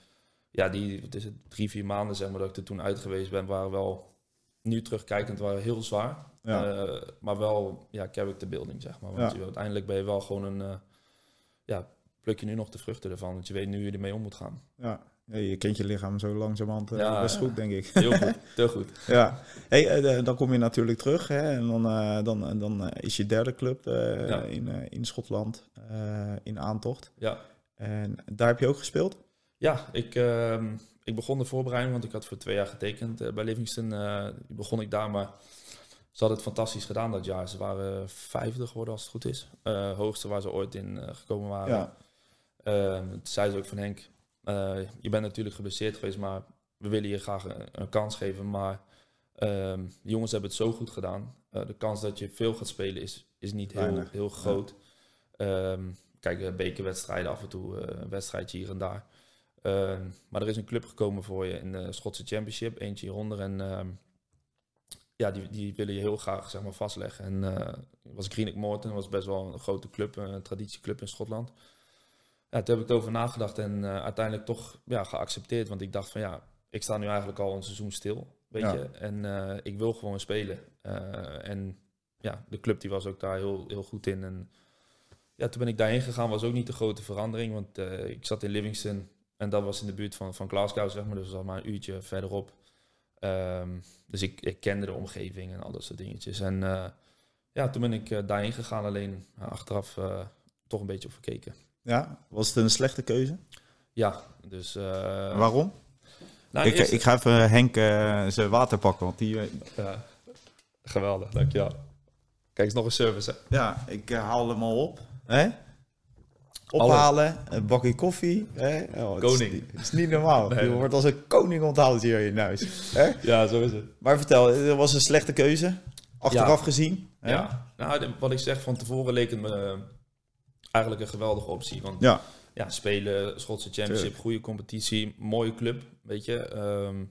ja, die wat is het, drie, vier maanden zeg maar, dat ik er toen uit geweest ben, waren wel, nu terugkijkend, waren heel zwaar. Ja. Eh, maar wel, ja, character building, zeg maar. Want je, uiteindelijk ben je wel gewoon een, ja, pluk je nu nog de vruchten ervan, want je weet nu hoe je ermee om moet gaan. Ja. Ja, je kent je lichaam zo langzamerhand uh, Ja, best goed, denk ik. Heel goed, *laughs* heel goed. ja. Hey, eh, dan kom je natuurlijk terug hè, en dan, eh, dan, dan eh, is je derde club eh, Ja. in, eh, in Schotland eh, in aantocht. Ja, En daar heb je ook gespeeld? ja ik, ehm, ik begon de voorbereiding, want ik had voor twee jaar getekend eh, bij Livingston. eh, begon ik daar, maar ze hadden het fantastisch gedaan dat jaar. Ze waren vijfde geworden, als het goed is. Eh, hoogste waar ze ooit in eh, gekomen waren. Ja. Ehm, toen zei ze ook van Henk, eh, je bent natuurlijk geblesseerd geweest, maar we willen je graag een, een kans geven. Maar de jongens hebben het zo goed gedaan. Eh, de kans dat je veel gaat spelen is, is niet heel, Weinig. heel groot. Ehm, kijk, eh, bekerwedstrijden af en toe, een wedstrijdje hier en daar. Ehm, maar er is een club gekomen voor je in de Schotse Championship, eentje hieronder. En ja, die, die willen je heel graag zeg maar, vastleggen. En was Greenock Morton, was best wel een grote club, een traditieclub in Schotland. Ja, toen heb ik erover nagedacht en eh, uiteindelijk toch ja, geaccepteerd. Want ik dacht van ja, ik sta nu eigenlijk al een seizoen stil, weet Ja. je. En eh, ik wil gewoon spelen. Eh, en ja, de club die was ook daar heel, heel goed in. En ja, toen ben ik daarheen gegaan, was ook niet de grote verandering. Want ik zat in Livingston en dat was in de buurt van, van Glasgow, zeg maar. Dus dat was maar een uurtje verderop. Ehm, dus ik, ik kende de omgeving en al dat soort dingetjes. En ja, toen ben ik daarheen gegaan, alleen achteraf toch een beetje op verkeken. Ja, was het een slechte keuze? Ja, dus... eh, Waarom? nou, ik, eerst- ik ga even Henk eh, zijn water pakken, want die... eh, Ja, geweldig, dankjewel. Kijk, is nog een service, hè? ja, ik haal hem al op. Hè? Ophalen, een bakje koffie. Hè? Oh, het Koning. Is, niet- het is niet normaal. Nee, je wordt als een koning onthaald hier in huis. Hè? Ja, zo is het. Maar vertel, het was een slechte keuze. Achteraf gezien. hè? Ja, nou, wat ik zeg, van tevoren leek het me eigenlijk een geweldige optie. Want Ja, ja, spelen, Schotse Championship, Tuurlijk. goede competitie, mooie club, weet je. Ehm,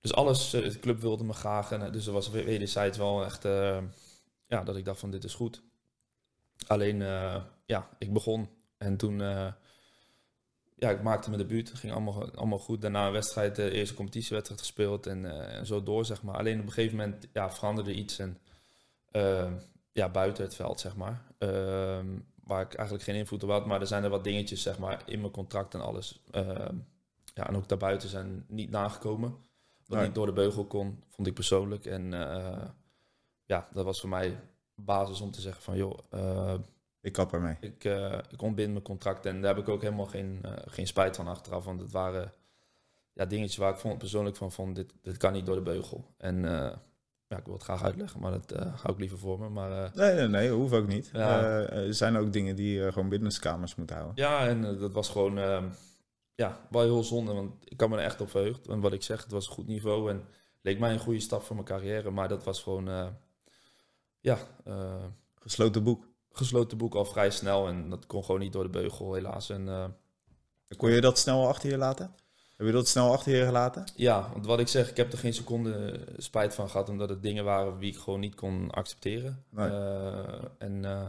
dus alles, eh, de club wilde me graag. En, eh, dus er was we- wederzijds wel echt, eh, ja, dat ik dacht van dit is goed. Alleen, ja, ik begon en toen, ja, ik maakte mijn debuut. Het ging allemaal, allemaal goed. Daarna een wedstrijd, de eerste competitiewedstrijd gespeeld en, en zo door, zeg maar. Alleen op een gegeven moment, ja, veranderde iets en, ja, buiten het veld, zeg maar. Waar ik eigenlijk geen invloed op had. Maar er zijn er wat dingetjes, zeg maar, in mijn contract en alles. Ehm, ja, en ook daarbuiten zijn niet nagekomen. Wat Nee. niet door de beugel kon, vond ik persoonlijk. En eh, ja, dat was voor mij basis om te zeggen van, joh, eh, ik kap ermee. ik, eh, ik ontbind mijn contract. En daar heb ik ook helemaal geen, geen spijt van achteraf. Want het waren ja, dingetjes waar ik vond, persoonlijk van vond, dit, dit kan niet door de beugel. En ja, ik wil het graag uitleggen, maar dat eh, hou ik liever voor me. Maar eh, Nee, nee, nee, hoeft ook niet. Ja. Eh, er zijn ook dingen die je gewoon binnen de kamers moet houden. Ja, en dat was gewoon ehm, ja, wel heel zonde, want ik kan me er echt op verheugd. En wat ik zeg, het was een goed niveau en leek mij een goede stap voor mijn carrière. Maar dat was gewoon, ja, Gesloten boek. gesloten boek al vrij snel. En dat kon gewoon niet door de beugel, helaas. En Kon je dat snel achter je laten? Heb je dat snel achter je gelaten? ja, want wat ik zeg, ik heb er geen seconde spijt van gehad, omdat het dingen waren die ik gewoon niet kon accepteren. Nee. Eh, en eh,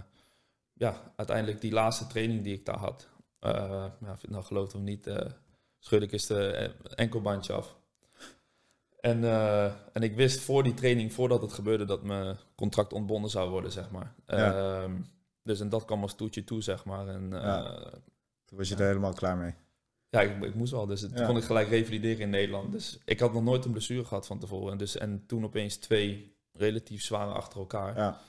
ja, uiteindelijk die laatste training die ik daar had, eh ja, of je nou gelooft of niet, eh schudde ik eens de eh, enkelbandje af. En, eh, en ik wist voor die training, voordat het gebeurde, dat mijn contract ontbonden zou worden, zeg maar. Ja. Ehm, dus en dat kwam als toetje toe, zeg maar. En eh, Ja. Toen was je er helemaal klaar mee. Ja, ik, ik moest wel. Dus het Ja. kon ik gelijk revalideren in Nederland. Dus ik had nog nooit een blessure gehad van tevoren. En, dus, en toen opeens twee relatief zware achter elkaar. Ja.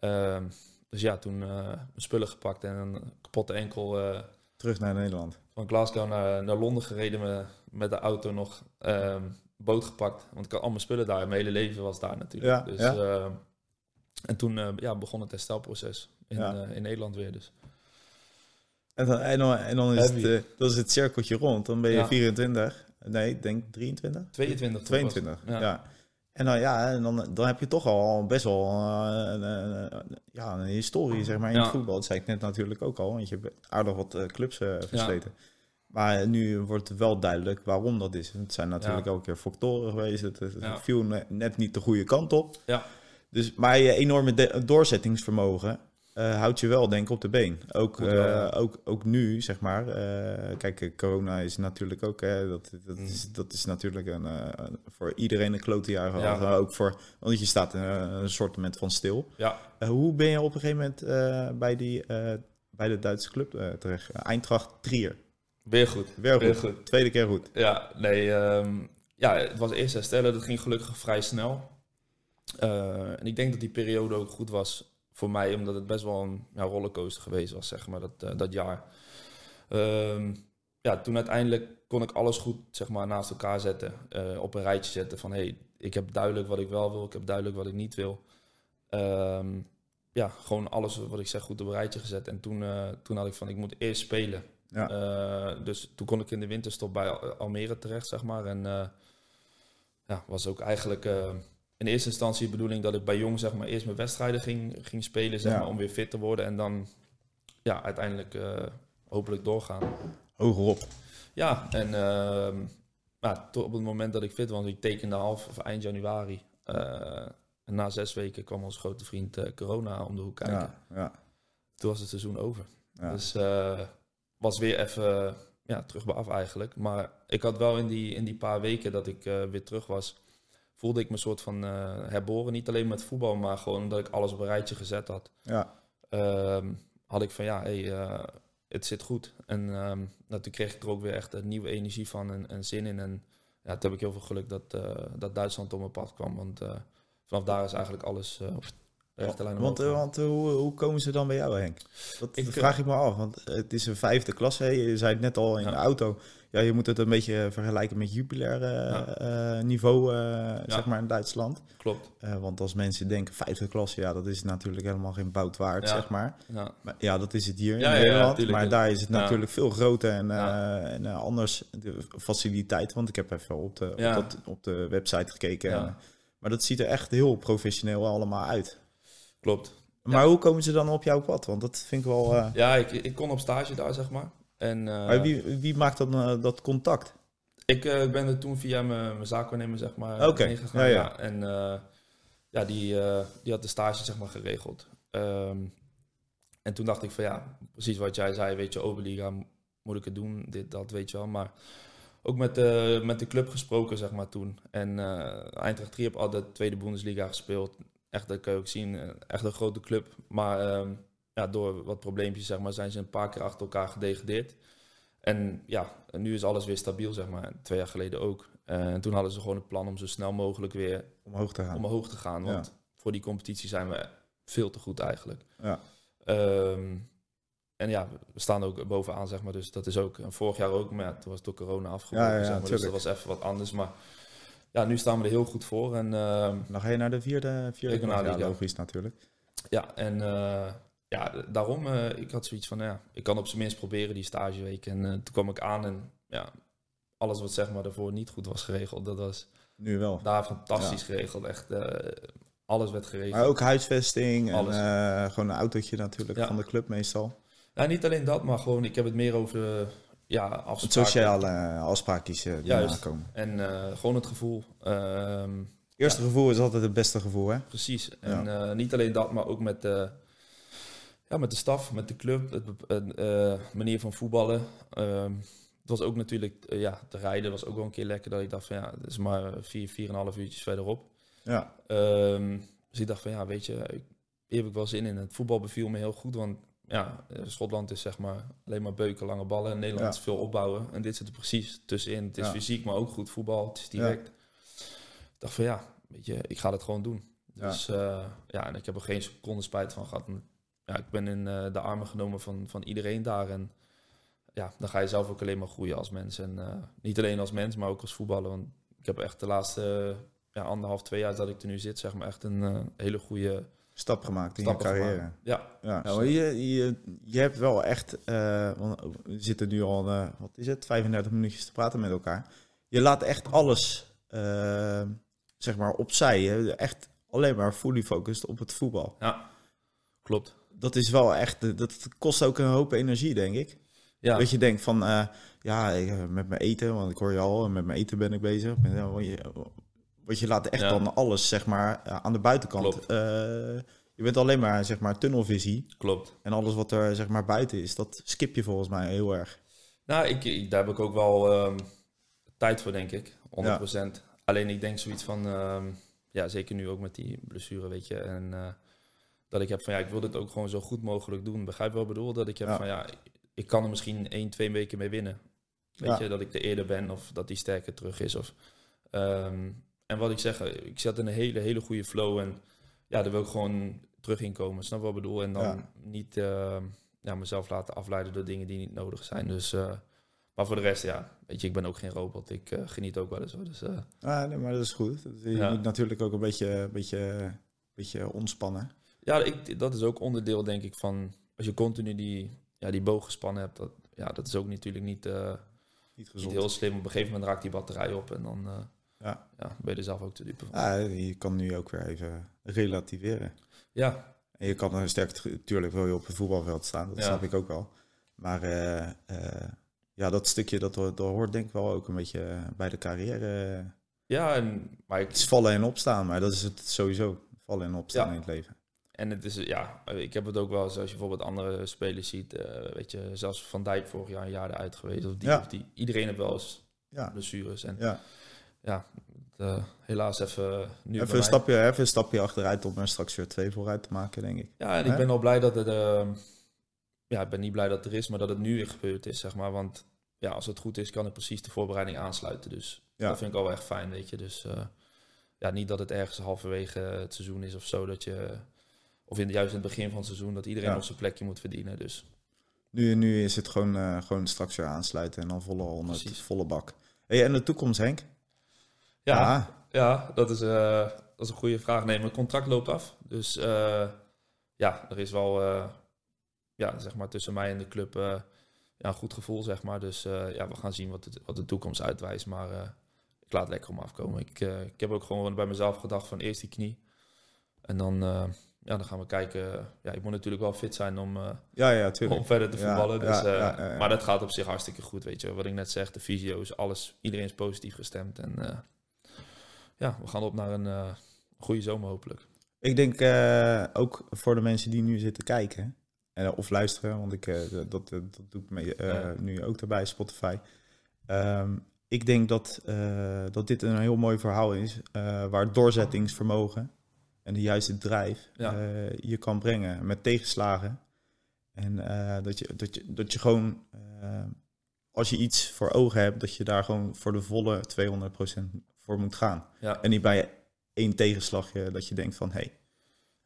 Ehm, dus ja, toen eh, mijn spullen gepakt en een kapotte enkel eh, Terug naar Nederland. van Glasgow naar, naar Londen gereden met, met de auto nog. ehm, boot gepakt. Want ik had al mijn spullen daar. Mijn hele leven was daar natuurlijk. Ja, dus, ja. ehm, en toen eh, ja, begon het herstelproces in, in Nederland weer. Dus. En dan, en dan, en dan is, het, Heavy. eh, dan is het cirkeltje rond. Dan ben je Ja. 24. Nee, ik denk 23. 22. toen 22, was het. ja. En dan, ja, en dan, dan heb je toch al best wel eh, een, een- ja, een historie zeg maar, in Ja. het voetbal. Dat zei ik net natuurlijk ook al, want je hebt aardig wat eh, clubs versleten. Maar nu wordt het wel duidelijk waarom dat is. Het zijn natuurlijk Ja. elke keer factoren geweest. Het, het Ja. viel ne- net niet de goede kant op. Ja. Dus, maar je enorme doorzettingsvermogen eh, houdt je wel, denk ik, op de been. Ook, wel, eh, ook, ook nu, zeg maar. eh, kijk, corona is natuurlijk ook... eh, dat, dat, Mm. is, dat is natuurlijk een, voor iedereen een klote jaar gehad. Ja. Maar Ook voor... Want je staat een soort van stil. Ja, hoe ben je op een gegeven moment bij, die, bij de Duitse club terecht? Eintracht Trier. Weer goed. Weer goed. Weer goed. Tweede keer goed. Ja, nee. ehm, ja, het was eerst herstellen. Dat ging gelukkig vrij snel. En ik denk dat die periode ook goed was voor mij, omdat het best wel een ja, rollercoaster geweest was, zeg maar, dat, eh, dat jaar. Ehm, ja, toen uiteindelijk kon ik alles goed zeg maar, naast elkaar zetten. eh, op een rijtje zetten van, hey, ik heb duidelijk wat ik wel wil, ik heb duidelijk wat ik niet wil. Ehm, ja, gewoon alles wat ik zeg goed op een rijtje gezet. En toen, eh, toen had ik van, ik moet eerst spelen. Ja. Dus toen kon ik in de winterstop bij Al- Almere terecht, zeg maar. En ja, was ook eigenlijk in eerste instantie de bedoeling dat ik bij Jong, zeg maar, eerst mijn wedstrijden ging, ging spelen, zeg Ja. maar, om weer fit te worden. En dan, ja, uiteindelijk eh, hopelijk doorgaan. Hogerop. Ja, en ehm, nou, tot op het moment dat ik fit was, ik tekende half of eind januari. Eh, en na zes weken kwam ons grote vriend eh, corona om de hoek kijken. Ja, ja, Toen was het seizoen over. ja. Dus was weer even ja, terug bij af eigenlijk. Maar ik had wel in die, in die paar weken dat ik weer terug was, voelde ik me soort van eh, herboren. Niet alleen met voetbal, maar gewoon omdat ik alles op een rijtje gezet had. ja. Ehm, had ik van ja, hey, eh, het zit goed. En nou, toen kreeg ik er ook weer echt een nieuwe energie van en, en zin in. En ja, toen heb ik heel veel geluk dat, eh, dat Duitsland op mijn pad kwam. Want vanaf daar is eigenlijk alles Want, eh, want eh, hoe, hoe komen ze dan bij jou, Henk? Dat, Ik, eh, vraag ik me af, want het is een vijfde klas. Hè? Je zei het net al in Ja. de auto. Ja, je moet het een beetje vergelijken met jubilair eh, eh, niveau, eh, zeg maar, in Duitsland. Klopt. Eh, want als mensen denken vijfde klas, ja, dat is natuurlijk helemaal geen bout waard, Ja. zeg maar. Ja, maar. Ja, dat is het hier Ja, in Nederland. maar daar is het Ja. natuurlijk veel groter en, eh, Ja. en anders de faciliteit. Want ik heb even op de, Ja. op dat, op de website gekeken. Ja. En, maar dat ziet er echt heel professioneel allemaal uit. Klopt. Maar hoe komen ze dan op jouw pad? Want dat vind ik wel... eh, Ja, ik, ik kon op stage daar, zeg maar. En eh, maar wie, wie maakt dan eh, dat contact? ik ben er toen via mijn, mijn zaakwaarnemer, zeg maar, Oké, heen gegaan. ja, Ja, ja. En ja, die, die had de stage, zeg maar, geregeld. Ehm, en toen dacht ik van ja, precies wat jij zei, weet je, Oberliga, moet ik het doen, dit, dat, weet je wel. Maar ook met de, met de club gesproken, zeg maar, toen. En eh Eintracht 3 heb altijd tweede Bundesliga gespeeld. Echt, dat kan je ook zien, echt een grote club. Maar ehm, ja, door wat probleempjes, zeg maar, zijn ze een paar keer achter elkaar gedegradeerd. En ja, nu is alles weer stabiel, zeg maar. Twee jaar geleden ook. Eh, en toen hadden ze gewoon het plan om zo snel mogelijk weer Omhoog te gaan. omhoog te gaan. Want voor die competitie zijn we veel te goed eigenlijk. Ja. Ehm, en ja, we staan ook bovenaan, zeg maar. Dus dat is ook, vorig jaar ook, maar ja, toen was het door corona afgebroken. Ja, ja, zeg maar, dus dat was even wat anders. Maar ja, nu staan we er heel goed voor. En ehm, Dan ga je naar de vierde, vierde Regionale. Ja, logisch natuurlijk. ja, en eh, ja, daarom, eh, ik had zoiets van, ja, ik kan op zijn minst proberen die stageweek. En eh, toen kwam ik aan en ja, alles wat zeg maar daarvoor niet goed was geregeld, dat was Nu wel. daar fantastisch geregeld. Echt, alles werd geregeld. Maar ook huisvesting en gewoon een autootje natuurlijk Ja. van de club meestal. Nou, niet alleen dat, maar gewoon, ik heb het meer over ja, Het afspraken. sociale eh, afspraakjes eh, die Juist. aankomen. En eh, gewoon het gevoel. Ehm, Eerste gevoel is altijd het beste gevoel, hè? precies. En niet alleen dat, maar ook met de, ja, met de staf, met de club, het eh, manier van voetballen. Ehm, het was ook natuurlijk, ja, te rijden was ook wel een keer lekker. Dat ik dacht van ja, het is maar vier, vier en een half uurtjes verderop. Ja. Ehm, dus ik dacht van ja, weet je, ik, hier heb ik wel zin in. Het voetbal beviel me heel goed, want ja, eh, Schotland is zeg maar alleen maar beuken, lange ballen. En Nederland Ja. is veel opbouwen. En dit zit er precies tussenin. Het is Ja. fysiek, maar ook goed voetbal. Het is direct. Ik dacht van ja, weet je, ik ga het gewoon doen. Dus eh, ja, en ik heb er geen seconde spijt van gehad. Ja, ik ben in eh, de armen genomen van, van iedereen daar. En ja, dan ga je zelf ook alleen maar groeien als mens. En niet alleen als mens, maar ook als voetballer. Want ik heb echt de laatste ja, anderhalf, twee jaar dat ik er nu zit, zeg maar, echt een hele goede Stap gemaakt in Stappen je carrière. gemaakt. Ja, Ja, nou, maar je, je, je hebt wel echt, eh, want we zitten nu al, eh, wat is het, 35 minuutjes te praten met elkaar. Je laat echt alles, eh, zeg maar, opzij. Hè? Echt alleen maar fully focused op het voetbal. ja, klopt. Dat is wel echt, dat kost ook een hoop energie, denk ik. Ja, Dat je denkt van, eh, ja, ik, eh, met mijn eten, want ik hoor je al, met mijn eten ben ik bezig. Met, eh, want, je, laat echt Ja. dan alles, zeg maar, eh, aan de buitenkant. Eh, je bent alleen maar, zeg maar, tunnelvisie. klopt. En alles wat er, zeg maar, buiten is, dat skip je volgens mij heel erg. Nou, ik, ik- daar heb ik ook wel ehm, tijd voor, denk ik. 100%. Alleen ik denk zoiets van, ehm, ja, zeker nu ook met die blessure, weet je. En eh, dat ik heb van, ja, ik wil dit ook gewoon zo goed mogelijk doen. Begrijp je wat ik bedoel? Dat ik heb Ja. van, ja, ik kan er misschien één, twee weken mee winnen. Weet Ja. je, dat ik er eerder ben of dat die sterker terug is. Of, ehm, en wat ik zeg, eh, ik zat in een hele, hele goede flow. En ja, daar wil ik gewoon terug in komen. Snap wat ik bedoel? En dan Ja. niet ehm, ja, mezelf laten afleiden door dingen die niet nodig zijn. Dus, eh, maar voor de rest, ja, weet je, ik ben ook geen robot. Ik eh, geniet ook wel eens hoor. Dus, Ah, nee, maar dat is goed. Je Ja. moet natuurlijk ook een beetje, beetje, beetje ontspannen. ja, ik, dat is ook onderdeel denk ik van... Als je continu die, ja, die boog gespannen hebt, dat, ja, dat is ook natuurlijk niet, Niet niet gezond. heel slim. Op een gegeven moment raakt die batterij op en dan Ja. ja, ben je er zelf ook te dupe van. Je kan nu ook weer even relativeren. Ja, En je kan er sterk, natuurlijk wil je op het voetbalveld staan, dat Ja. snap ik ook wel. Maar eh, eh, ja, dat stukje, dat, hoort- dat hoort denk ik wel ook een beetje bij de carrière. ja en, maar ik, Het is vallen en opstaan, maar dat is het sowieso. Vallen en opstaan Ja. in het leven. En het is, ja, ik heb het ook wel eens, als je bijvoorbeeld andere spelers ziet, eh, weet je, zelfs Van Dijk vorig jaar een jaar eruit geweest, of die, Ja. of die. Iedereen heeft wel eens Ja, blessures. En ja. Ja, eh, helaas even nu bij Even, een stapje, even een stapje achteruit om er straks weer twee vooruit te maken, denk ik. Ja, en ik ben al blij dat het, eh, ja, ik ben niet blij dat het er is, maar dat het nu weer gebeurd is, zeg maar. Want ja, als het goed is, kan ik precies de voorbereiding aansluiten. Dus Ja. dat vind ik al wel echt fijn, weet je. Dus eh, ja, niet dat het ergens halverwege het seizoen is of zo, dat je, of in, juist in het begin van het seizoen, dat iedereen Ja. op zijn plekje moet verdienen. Dus Nu, nu is het gewoon, eh, gewoon straks weer aansluiten en dan volle, 100, Precies. volle bak. Hey, en de toekomst, Henk? Ja, Ah, Ja, dat is, eh, dat is een goede vraag. Nee, mijn contract loopt af. Dus eh, ja, er is wel eh, ja, zeg maar tussen mij en de club ja, een goed gevoel, zeg maar. Dus ja, we gaan zien wat de, wat de toekomst uitwijst. Maar ik laat het lekker om afkomen. Ik, ik heb ook gewoon bij mezelf gedacht van eerst die knie. En dan, ja, dan gaan we kijken. Ja, ik moet natuurlijk wel fit zijn om, ja, ja, om verder te voetballen. ja, dus, ja. Maar dat gaat op zich hartstikke goed, weet je. Wat ik net zeg, de fysio's, alles. Iedereen is positief gestemd. En ja, we gaan op naar een eh, goede zomer hopelijk. Ik denk eh, ook voor de mensen die nu zitten kijken eh, of luisteren, want ik, dat, dat, dat doe ik mee, Ja. nu ook erbij, Spotify. Ehm, ik denk dat, dat dit een heel mooi verhaal is, waar doorzettingsvermogen en de juiste drijf Ja. je kan brengen met tegenslagen. En dat, je, dat, je, dat je gewoon, als je iets voor ogen hebt, dat je daar gewoon voor de volle 200% voor moet gaan. Ja. En niet bij één tegenslagje dat je denkt van, hé, hey,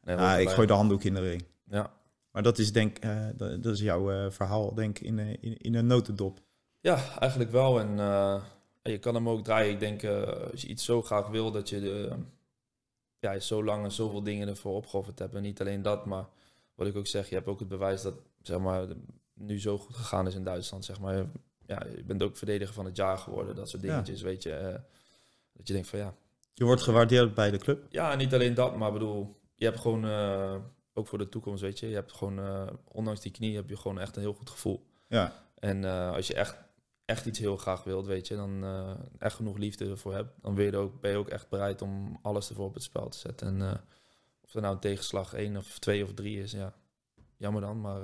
Nee, ah, ik gooi de handdoek in de ring. Ja. Maar dat is denk eh, dat, dat is jouw eh, verhaal, denk in, eh, in, in een notendop. ja, eigenlijk wel. En je kan hem ook draaien. Ik denk, als je iets zo graag wil, dat je de, ja, zo lang en zoveel dingen ervoor opgeofferd hebt. En niet alleen dat, maar wat ik ook zeg, je hebt ook het bewijs dat zeg maar, nu zo goed gegaan is in Duitsland. Zeg maar. ja, je bent ook verdediger van het jaar geworden. Dat soort Ja. dingetjes, weet je. Dat je denkt van ja, Je wordt gewaardeerd bij de club. Ja, niet alleen dat, maar bedoel, je hebt gewoon, eh, ook voor de toekomst, weet je, je hebt gewoon, eh, ondanks die knie, heb je gewoon echt een heel goed gevoel. Ja, En eh, als je echt, echt iets heel graag wilt, weet je, dan echt genoeg liefde ervoor hebt, dan ben je, ook, ben je ook echt bereid om alles ervoor op het spel te zetten. En of er nou een tegenslag één of twee of drie is, ja, jammer dan, maar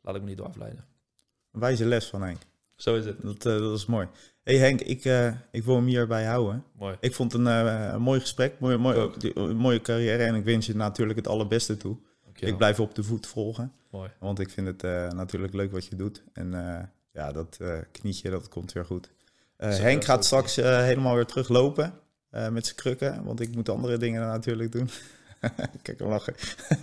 laat ik me niet door afleiden. een wijze les van Henk. Zo is het. Dat, eh, dat is mooi. hey Henk, ik, eh, ik wil hem hierbij houden. Mooi. Ik vond het een, eh, een mooi gesprek, mooi, mooi, een mooie carrière. En ik wens je natuurlijk het allerbeste toe. Dankjewel. Ik blijf op de voet volgen. Mooi. Want ik vind het natuurlijk leuk wat je doet. En ja, dat knietje, dat komt weer goed. Henk gaat straks helemaal weer teruglopen met zijn krukken. Want ik moet andere dingen natuurlijk doen. *laughs* *laughs* Kijk hem lachen.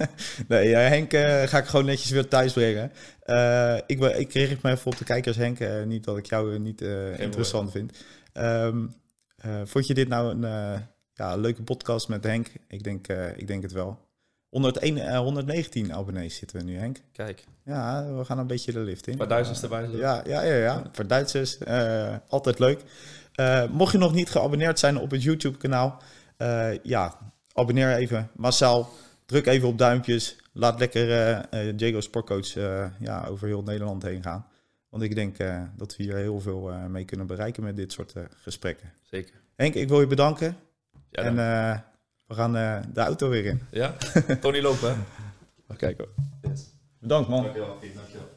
*laughs* nee, Henk eh, ga ik gewoon netjes weer thuis brengen. Eh, ik, ik richt me even op de kijkers, Henk. Eh, niet dat ik jou niet interessant vind. Ehm, eh, vond je dit nou een ja, leuke podcast met Henk? Ik denk, ik denk het wel. 101, eh, 119 abonnees zitten we nu, Henk. Kijk, Ja, we gaan een beetje de lift in. paar duizends erbij. zo. Ja, ja, ja, ja. voor Duitsers. altijd leuk. Mocht je nog niet geabonneerd zijn op het YouTube-kanaal, ja, abonneer even massaal. Druk even op duimpjes. Laat lekker eh eh, Jago Sportcoach eh, ja, over heel Nederland heen gaan. Want ik denk eh, dat we hier heel veel eh, mee kunnen bereiken met dit soort eh, gesprekken. Zeker. Henk, ik wil je bedanken. Ja, en eh, we gaan eh, de auto weer in. ja? *laughs* Tony lopen, hè? Even kijken hoor. Bedankt man. Dankjewel. Dankjewel.